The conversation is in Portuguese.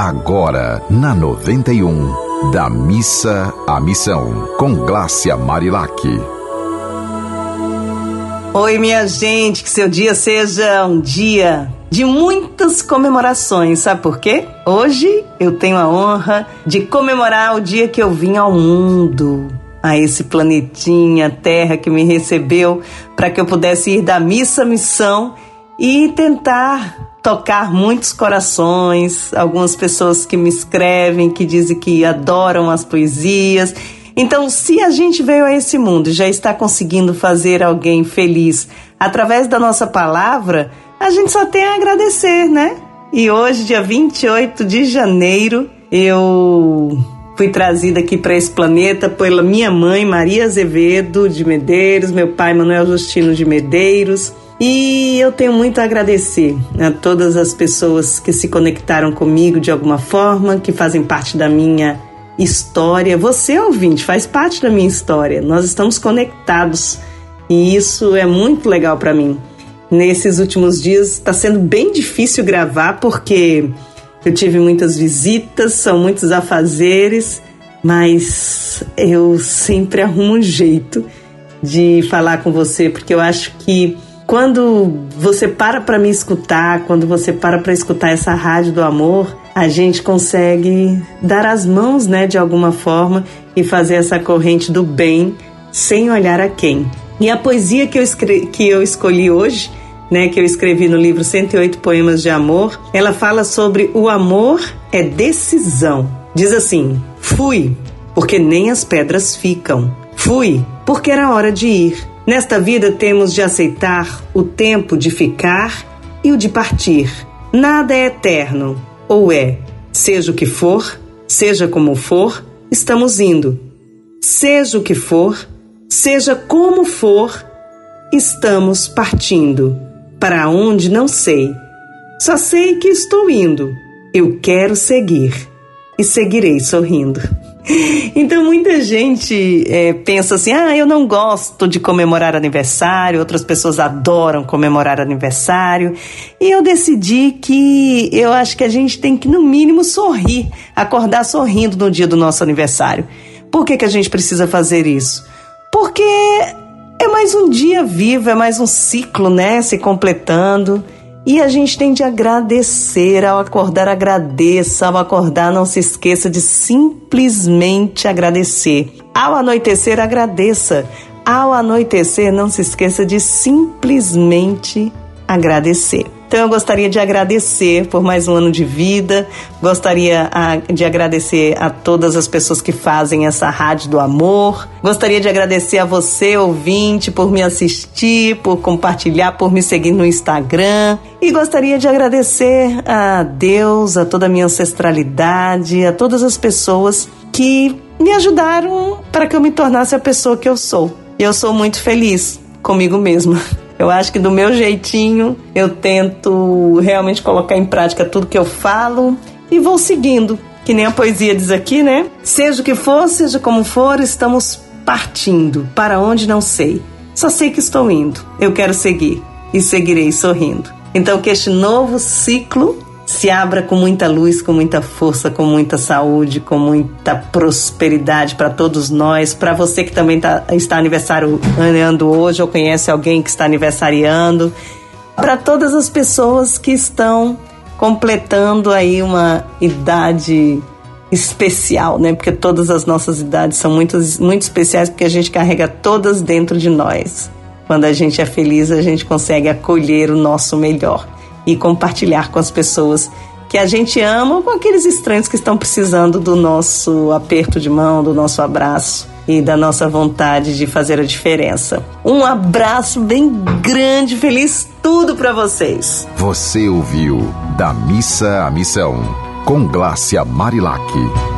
Agora, na 91, da missa à missão, com Glácia Marilac. Oi, minha gente, que seu dia seja um dia de muitas comemorações, sabe por quê? Hoje eu tenho a honra de comemorar o dia que eu vim ao mundo, a esse planetinha Terra que me recebeu para que eu pudesse ir da missa à missão e tentar tocar muitos corações, algumas pessoas que me escrevem, que dizem que adoram as poesias. Então, se a gente veio a esse mundo e já está conseguindo fazer alguém feliz através da nossa palavra, a gente só tem a agradecer, né? E hoje, dia 28 de janeiro, eu fui trazida aqui para esse planeta pela minha mãe, Maria Azevedo de Medeiros, meu pai, Manuel Justino de Medeiros. E eu tenho muito a agradecer a todas as pessoas que se conectaram comigo de alguma forma, que fazem parte da minha história. Você, ouvinte, faz parte da minha história. Nós estamos conectados e isso é muito legal para mim. Nesses últimos dias está sendo bem difícil gravar porque eu tive muitas visitas, são muitos afazeres, mas eu sempre arrumo um jeito de falar com você porque eu acho que quando você para para me escutar, quando você para para escutar essa rádio do amor, a gente consegue dar as mãos, né, de alguma forma e fazer essa corrente do bem sem olhar a quem. E a poesia que eu, que eu escolhi hoje, né, que eu escrevi no livro 108 Poemas de Amor, ela fala sobre o amor é decisão. Diz assim: Fui, porque nem as pedras ficam. Fui, porque era hora de ir. Nesta vida temos de aceitar o tempo de ficar e o de partir. Nada é eterno, ou é, seja o que for, seja como for, estamos indo. Seja o que for, seja como for, estamos partindo. Para onde não sei. Só sei que estou indo. Eu quero seguir e seguirei sorrindo. Então muita gente é, pensa assim: ah, eu não gosto de comemorar aniversário, outras pessoas adoram comemorar aniversário. E eu decidi que eu acho que a gente tem que, no mínimo, sorrir, acordar sorrindo no dia do nosso aniversário. Por que, que a gente precisa fazer isso? Porque é mais um dia vivo, é mais um ciclo, né? Se completando. E a gente tem de agradecer, ao acordar, agradeça, ao acordar, não se esqueça de simplesmente agradecer. Ao anoitecer, agradeça. Ao anoitecer, não se esqueça de simplesmente agradecer. Então eu gostaria de agradecer por mais um ano de vida, gostaria de agradecer a todas as pessoas que fazem essa rádio do amor, gostaria de agradecer a você, ouvinte, por me assistir, por compartilhar, por me seguir no Instagram e gostaria de agradecer a Deus, a toda a minha ancestralidade, a todas as pessoas que me ajudaram para que eu me tornasse a pessoa que eu sou. Eu sou muito feliz comigo mesma. Eu acho que do meu jeitinho eu tento realmente colocar em prática tudo que eu falo e vou seguindo. Que nem a poesia diz aqui, né? Seja o que for, seja como for, estamos partindo. Para onde não sei. Só sei que estou indo. Eu quero seguir e seguirei sorrindo. Então que este novo ciclo se abra com muita luz, com muita força, com muita saúde, com muita prosperidade para todos nós. Para você que também tá, está aniversariando hoje ou conhece alguém que está aniversariando. Para todas as pessoas que estão completando aí uma idade especial, né? Porque todas as nossas idades são muito, muito especiais porque a gente carrega todas dentro de nós. Quando a gente é feliz, a gente consegue acolher o nosso melhor e compartilhar com as pessoas que a gente ama com aqueles estranhos que estão precisando do nosso aperto de mão, do nosso abraço e da nossa vontade de fazer a diferença. Um abraço bem grande, feliz tudo para vocês. Você ouviu Da Missa à Missão com Glácia Marilac.